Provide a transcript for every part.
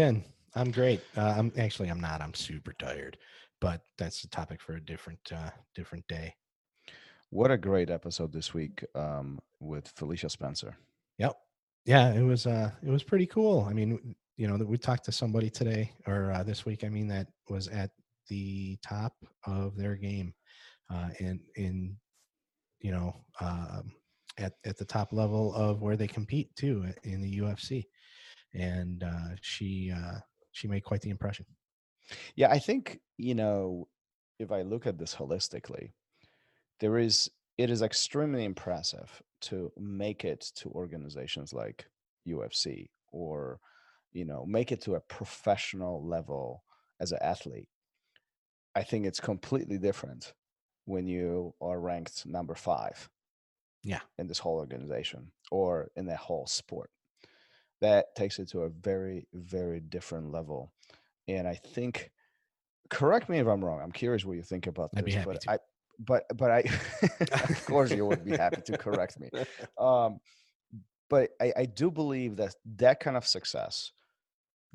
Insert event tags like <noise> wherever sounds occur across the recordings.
again. I'm great. Uh, I'm actually I'm not. I'm super tired, but that's the topic for a different uh, different day. What a great episode this week um, with Felicia Spencer. Yep. Yeah, it was uh it was pretty cool. I mean, you know, that we talked to somebody today or uh, this week. I mean, that was at the top of their game, uh, and in you know um, at at the top level of where they compete too uh, in the UFC, and uh, she uh, she made quite the impression. Yeah, I think, you know, if I look at this holistically, there is, it is extremely impressive to make it to organizations like UFC or, you know, make it to a professional level as an athlete. I think it's completely different when you are ranked number five Yeah. in this whole organization or in the whole sport. That takes it to a very, very different level. And I think, correct me if I'm wrong. I'm curious what you think about this. but to. I, but but I, <laughs> of course, you would be happy to correct me. Um, but I, I do believe that that kind of success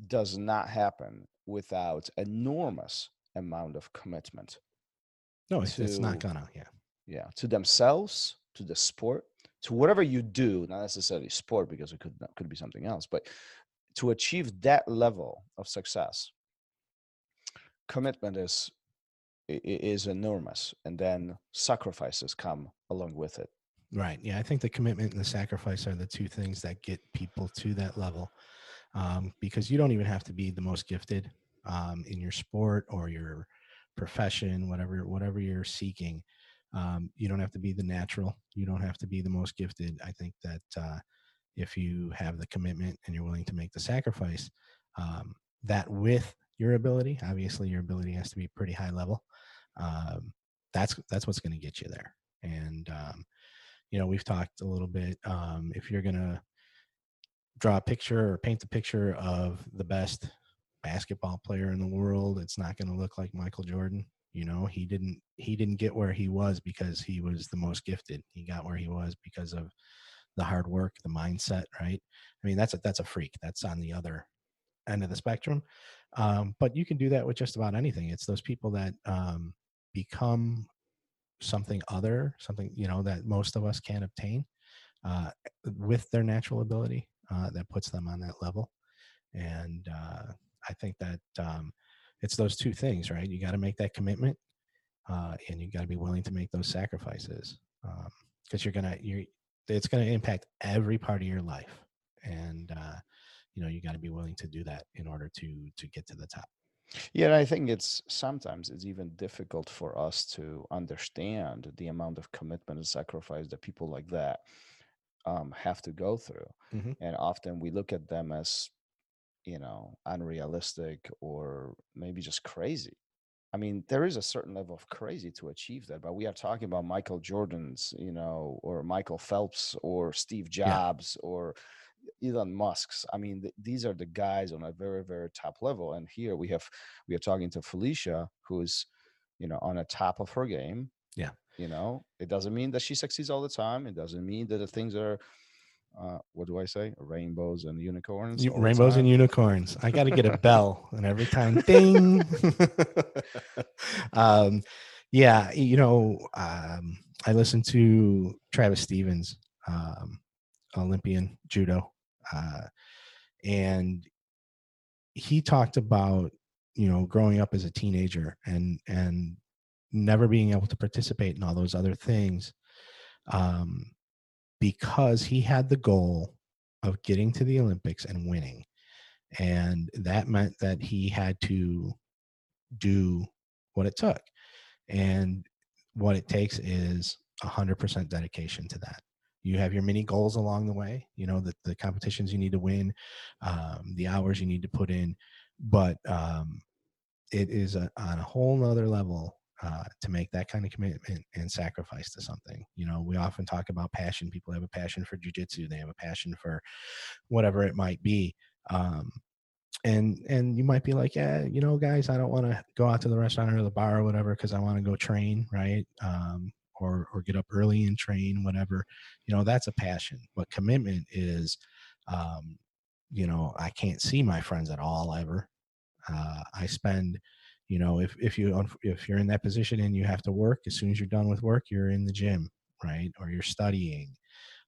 does not happen without enormous amount of commitment No, it's, it's not gonna. Yeah. yeah to themselves to the sport to whatever you do not necessarily sport because it could could be something else but to achieve that level of success commitment is is enormous and then sacrifices come along with it Right. Yeah. I think the commitment and the sacrifice are the two things that get people to that level. Um, because you don't even have to be the most gifted um, in your sport or your profession, whatever whatever you're seeking. Um, you don't have to be the natural. You don't have to be the most gifted. I think that uh, if you have the commitment and you're willing to make the sacrifice, um, that with your ability, obviously your ability has to be pretty high level. Um, that's that's what's going to get you there. And um, you know we've talked a little bit um, if you're going to draw a picture or paint the picture of the best basketball player in the world it's not going to look like michael jordan you know he didn't he didn't get where he was because he was the most gifted. He got where he was because of the hard work the mindset right? I mean that's a that's a freak. That's on the other end of the spectrum. Um, but you can do that with just about anything. It's those people that um, become something other, something you know that most of us can't obtain uh, with their natural ability uh, that puts them on that level. And uh, I think that um, it's those two things, right? You got to make that commitment, uh, and you got to be willing to make those sacrifices because you're gonna you're it's gonna impact every part of your life, and uh, you know you got to be willing to do that in order to to get to the top. yeah i think it's sometimes it's even difficult for us to understand the amount of commitment and sacrifice that people like that um, have to go through Mhm. and often we look at them as you know unrealistic or maybe just crazy. I mean there is a certain level of crazy to achieve that but we are talking about michael jordan's you know or michael phelps or steve jobs or elon musk's. I mean th- these are the guys on a very very top level and here we have we are talking to felicia who's you know on a top of her game Yeah. you know? It doesn't mean that she succeeds all the time. It doesn't mean that the things are uh, what do I say? Rainbows and unicorns. You- all the rainbows and unicorns. I got to get a bell, and every time, ding. <laughs> um, yeah, you know, um, I listened to Travis Stevens, um, Olympian judo, uh, and he talked about you know growing up as a teenager and and never being able to participate in all those other things um, because he had the goal of getting to the Olympics and winning. And that meant that he had to do what it took. And what it takes is 100% dedication to that. You have your mini goals along the way, you know, the, the competitions you need to win, um, the hours you need to put in. But um, it is a, on a whole nother level uh, to make that kind of commitment and sacrifice to something. You know, we often talk about passion. People have a passion for jujitsu. They have a passion for whatever it might be. Um, and and you might be like, yeah, you know, guys, I don't want to go out to the restaurant or the bar or whatever because I want to go train, right? Um, or or get up early and train, whatever. You know, that's a passion. But commitment is, um, you know, I can't see my friends at all ever. Uh, I spend you know if if you if you're in that position and you have to work as soon as you're done with work you're in the gym right or you're studying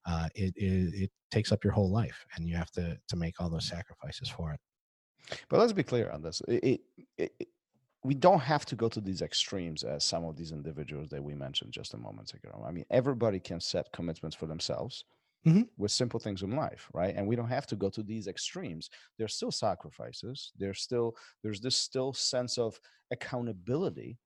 uh, it, it it takes up your whole life and you have to to make all those sacrifices for it. But let's be clear on this it, it, it, we don't have to go to these extremes as some of these individuals that we mentioned just a moment ago. I mean everybody can set commitments for themselves mm-hmm. with simple things in life right? And we don't have to go to these extremes. There's still sacrifices. There's still there's this still sense of accountability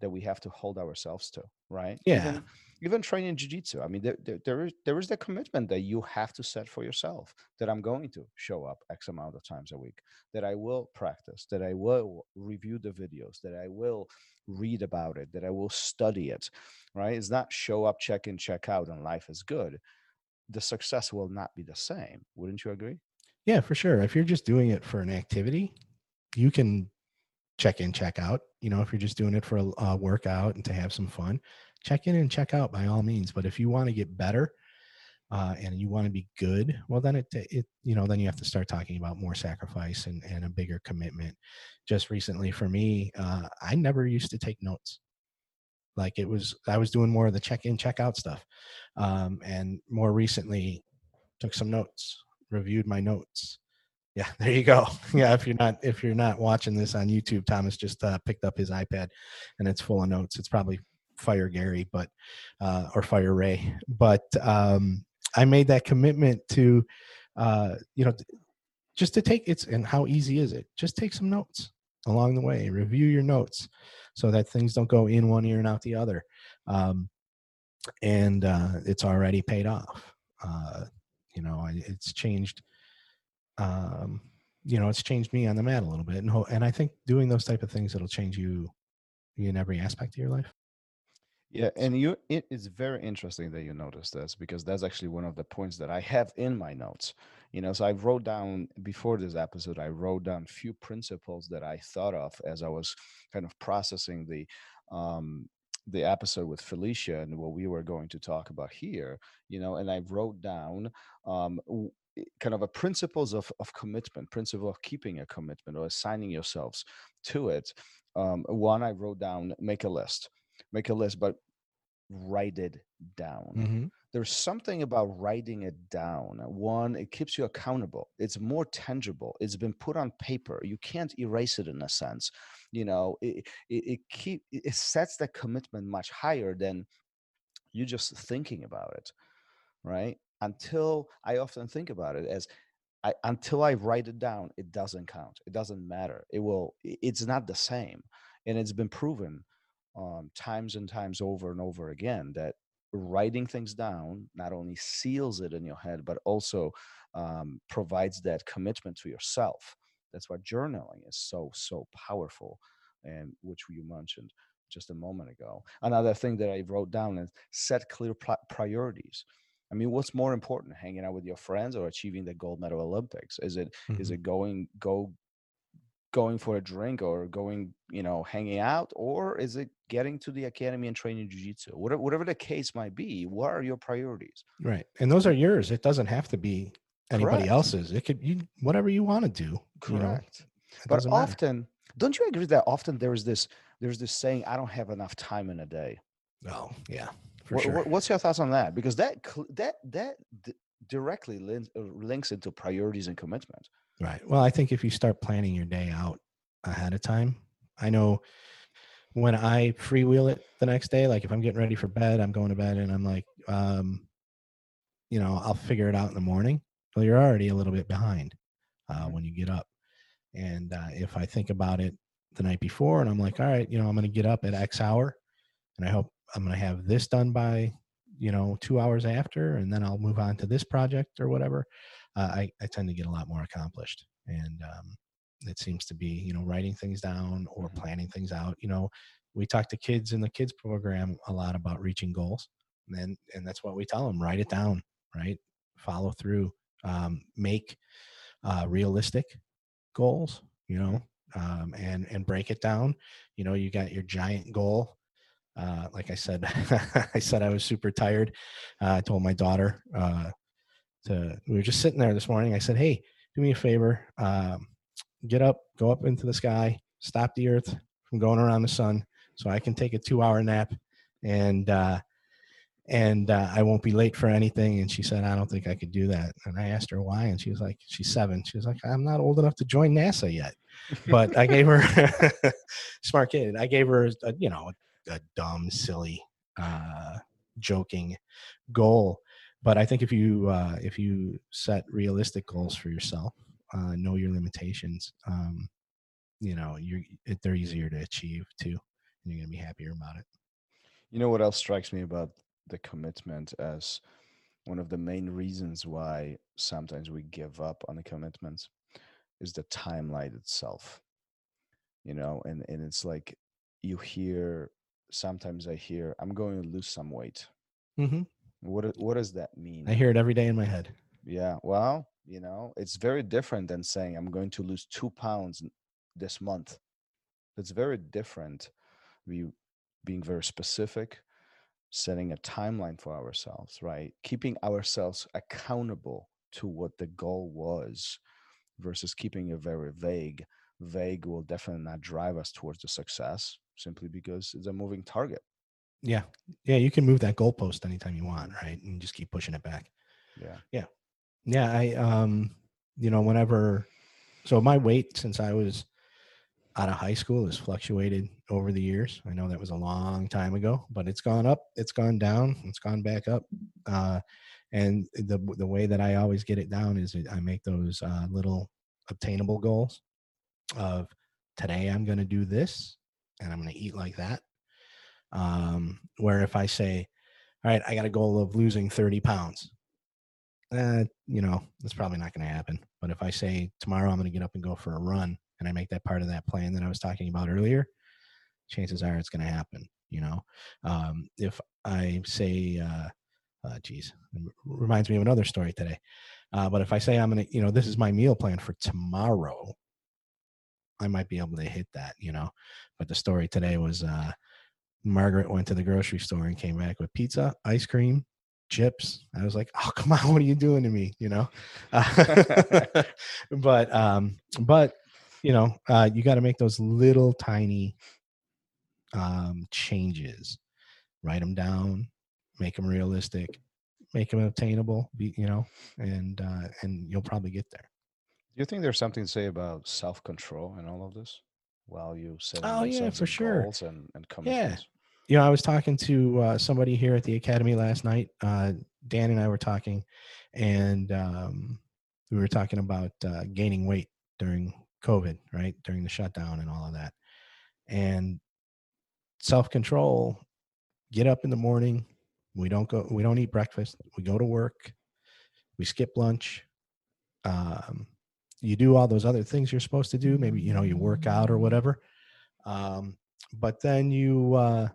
that we have to hold ourselves to right? Yeah. Even, even training jiu-jitsu. I mean there, there, there is there is the commitment that you have to set for yourself that i'm going to show up x amount of times a week that i will practice that i will review the videos that i will read about it that i will study it right? It's not show up check in check out and life is good the success will not be the same. Wouldn't you agree? Yeah, for sure. If you're just doing it for an activity, you can check in, check out. You know, if you're just doing it for a, a workout and to have some fun, check in and check out by all means. But if you want to get better uh, and you want to be good, well, then it, it, you know, then you have to start talking about more sacrifice and, and a bigger commitment. Just recently for me, uh, I never used to take notes. Like it was, I was doing more of the check in, check out stuff. Um, and more recently, took some notes, reviewed my notes. Yeah, <laughs> there you go. <laughs> Yeah, if you're not if you're not watching this on YouTube, Thomas just uh, picked up his iPad, and it's full of notes. It's probably Fire Gary, but uh, or Fire Ray. But um, I made that commitment to, uh, you know, just to take it's and how easy is it? Just take some notes along the way. Review your notes so that things don't go in one ear and out the other. Um, and uh, it's already paid off. Uh, you know, it's changed. Um, you know, it's changed me on the mat a little bit, and and I think doing those type of things it'll change you in every aspect of your life. Yeah, and you it is very interesting that you noticed this because that's actually one of the points that I have in my notes. You know, so I wrote down before this episode, I wrote down few principles that I thought of as I was kind of processing the um the episode with Felicia and what we were going to talk about here, you know, and I wrote down um kind of a principles of, of commitment, principle of keeping a commitment or assigning yourselves to it. Um, one, I wrote down make a list make a list, but write it down. Mm-hmm. There's something about writing it down. One, it keeps you accountable. It's more tangible. It's been put on paper. You can't erase it in a sense. You know, it it, it keep it sets that commitment much higher than you just thinking about it, right? Until I often think about it as I, until I write it down, it doesn't count. It doesn't matter. It will. It's not the same, and it's been proven um, times and times over and over again that writing things down not only seals it in your head but also um, provides that commitment to yourself that's why journaling is so so powerful and which you mentioned just a moment ago another thing that i wrote down is set clear priorities I mean, what's more important, hanging out with your friends or achieving the gold medal Olympics? Is it mm-hmm. is it going go going for a drink or going, you know, hanging out, or is it getting to the academy and training jiu-jitsu? Whatever, whatever the case might be, what are your priorities? Right. And those are yours. It doesn't have to be anybody Correct. else's. It could you whatever you want to do. Correct. You know, but often, matter. don't you agree that often there's this there's this saying, I don't have enough time in a day. Oh, yeah. For what, sure. What's your thoughts on that? Because that that that directly links uh, links into priorities and commitment. Right. Well, I think if you start planning your day out ahead of time, I know when I freewheel it the next day, like if I'm getting ready for bed, I'm going to bed and I'm like, um, you know, I'll figure it out in the morning. Well, you're already a little bit behind uh, when you get up. And uh, if I think about it the night before and I'm like, all right, you know, I'm going to get up at X hour and I hope I'm going to have this done by, you know, two hours after, and then I'll move on to this project or whatever uh, I, I tend to get a lot more accomplished. And um, it seems to be, you know, writing things down or mm-hmm. planning things out. You know, we talk to kids in the kids program a lot about reaching goals, and and that's what we tell them: write it down, right? Follow through, um, make uh, realistic goals, you know, um, and and break it down. You know, you got your giant goal. Uh, like I said, <laughs> I said I was super tired. Uh, I told my daughter uh, to. We were just sitting there this morning. I said, "Hey, do me a favor. Um, get up, go up into the sky, stop the Earth from going around the sun, so I can take a two-hour nap, and uh, and uh, I won't be late for anything. And she said, I don't think I could do that. And I asked her why, and she was like, she's seven. She was like, I'm not old enough to join NASA yet. But I gave her <laughs> smart kid. I gave her, a, you know, a, dumb, silly, uh, joking goal. But I think if you uh, if you set realistic goals for yourself, uh, know your limitations, um, you know, you're they're easier to achieve too, and you're gonna be happier about it. You know what else strikes me about the commitment as one of the main reasons why sometimes we give up on the commitments is the timeline itself you know and and it's like you hear sometimes i hear i'm going to lose some weight mm-hmm. what what does that mean i hear it every day in my head yeah well you know it's very different than saying i'm going to lose two pounds this month it's very different we being very specific setting a timeline for ourselves, right? Keeping ourselves accountable to what the goal was versus keeping it very vague. Vague will definitely not drive us towards the success simply because it's a moving target. Yeah. Yeah. You can move that goalpost anytime you want, right? And just keep pushing it back. Yeah. Yeah. Yeah. I, um, you know, whenever, so my weight since I was out of high school has fluctuated over the years. I know that was a long time ago, but it's gone up, it's gone down, it's gone back up. Uh, and the the way that I always get it down is I make those uh, little obtainable goals of today I'm going to do this and I'm going to eat like that. Um, where if I say, all right, I got a goal of losing 30 pounds, uh, you know, that's probably not going to happen. But if I say tomorrow I'm going to get up and go for a run and I make that part of that plan that I was talking about earlier, chances are it's going to happen. You know, um, if I say, uh, uh, geez, reminds me of another story today. Uh, but if I say I'm going to, you know, this is my meal plan for tomorrow, I might be able to hit that, you know. But the story today was uh, Margaret went to the grocery store and came back with pizza, ice cream, chips. I was like, oh, <laughs> come on, what are you doing to me? You know? <laughs> <laughs> but, um, but you know, uh, you got to make those little tiny um, changes. Write them down, make them realistic, make them obtainable. Be, you know, and uh, and you'll probably get there. Do you think there's something to say about self control in all of this? While you set oh yeah, for sure, and, and Yeah, you know, I was talking to uh, somebody here at the academy last night. Uh, Dan and I were talking, and um, we were talking about uh, gaining weight during COVID, right? During the shutdown and all of that. And self control, get up in the morning. We don't go, we don't eat breakfast. We go to work. We skip lunch. Um, you do all those other things you're supposed to do. Maybe, you know, you work out or whatever. Um, but then you, uh,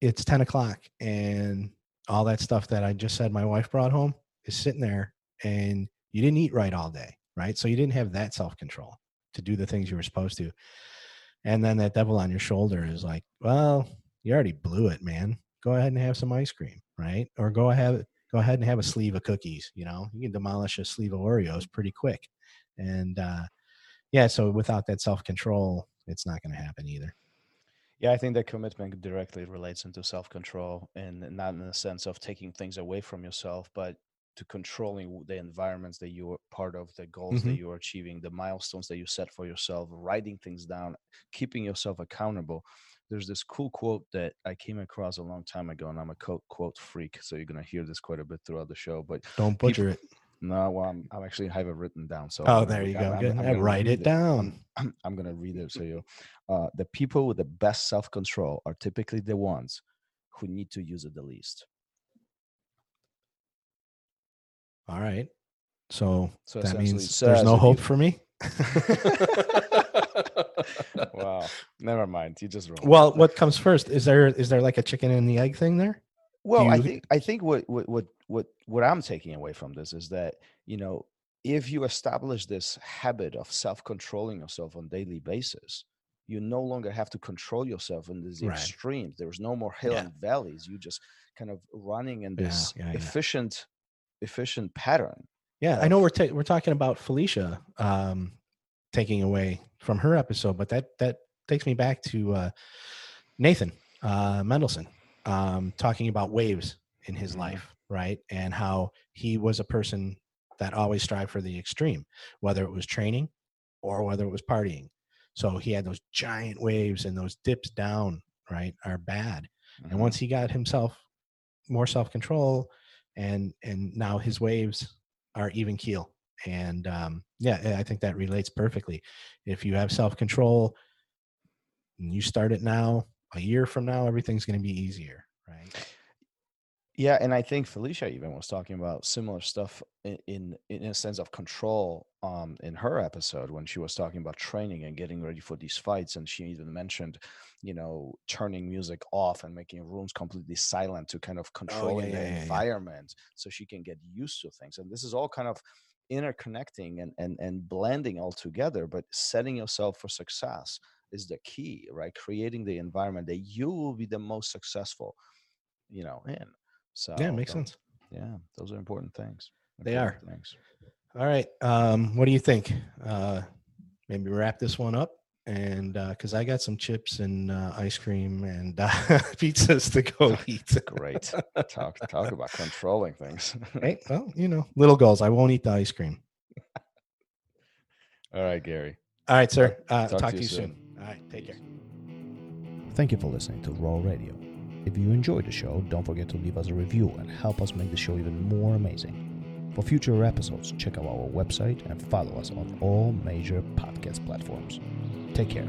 it's 10 o'clock and all that stuff that I just said my wife brought home is sitting there and you didn't eat right all day right? So you didn't have that self control to do the things you were supposed to. And then that devil on your shoulder is like, well, you already blew it, man. Go ahead and have some ice cream, right? Or go ahead, go ahead and have a sleeve of cookies. You know, you can demolish a sleeve of Oreos pretty quick. And uh, yeah, so without that self control, it's not going to happen either. Yeah, I think that commitment directly relates into self control and not in the sense of taking things away from yourself, but to controlling the environments that you are part of, the goals mm-hmm. that you are achieving, the milestones that you set for yourself, writing things down, keeping yourself accountable. There's this cool quote that I came across a long time ago, and I'm a quote quote freak, so you're gonna hear this quite a bit throughout the show. But don't butcher people, it. No, well, I'm, I'm, actually have it written down. So oh, there you go. I'm, I'm, write it down. I'm, <clears throat> I'm, gonna read it to you. Uh, the people with the best self control are typically the ones who need to use it the least. All right. So, so that means there's no hope for me. <laughs> <laughs> <laughs> wow. Never mind. You just wrong. well, what comes first? Is there is there like a chicken and the egg thing there? Well, I think I think what what what what what I'm taking away from this is that you know if you establish this habit of self-controlling yourself on daily basis, you no longer have to control yourself in these Right. extremes. There's no more hill Yeah. and valleys. You just kind of running in this yeah, yeah. efficient efficient pattern. Yeah, I know we're ta- we're talking about Felicia um, taking away from her episode, but that that takes me back to uh, Nathan uh, Mendelsohn um, talking about waves in his Mhm. life, right, and how he was a person that always strived for the extreme, whether it was training or whether it was partying. So he had those giant waves and those dips down, right, are bad. Mhm. And once he got himself more self control, and and now his waves are even keel. And um, yeah, I think that relates perfectly. If you have self control, and you start it now, a year from now, everything's going to be easier, right? Yeah, and I think Felicia even was talking about similar stuff in in, in a sense of control um in her episode when she was talking about training and getting ready for these fights and she even mentioned, you know, turning music off and making rooms completely silent to kind of controlling yeah, the yeah. environment so she can get used to things. And this is all kind of interconnecting and and and blending all together, but setting yourself for success is the key, right? Creating the environment that you will be the most successful, you know, in. So yeah, makes sense. Yeah, those are important things. They are. Things. All right. Um, what do you think? Uh, maybe wrap this one up. And because I got some chips and uh, ice cream and uh, <laughs> pizzas to go eat. Great. <laughs> talk talk about controlling things. right. <laughs> Well, you know, little goals. I won't eat the ice cream. All right, Gary. All right, sir. Uh, Talk talk, to to you you soon. soon. All right. Take care. Thank you for listening to Raw Radio. If you enjoyed the show, don't forget to leave us a review and help us make the show even more amazing. For future episodes, check out our website and follow us on all major podcast platforms. Take care.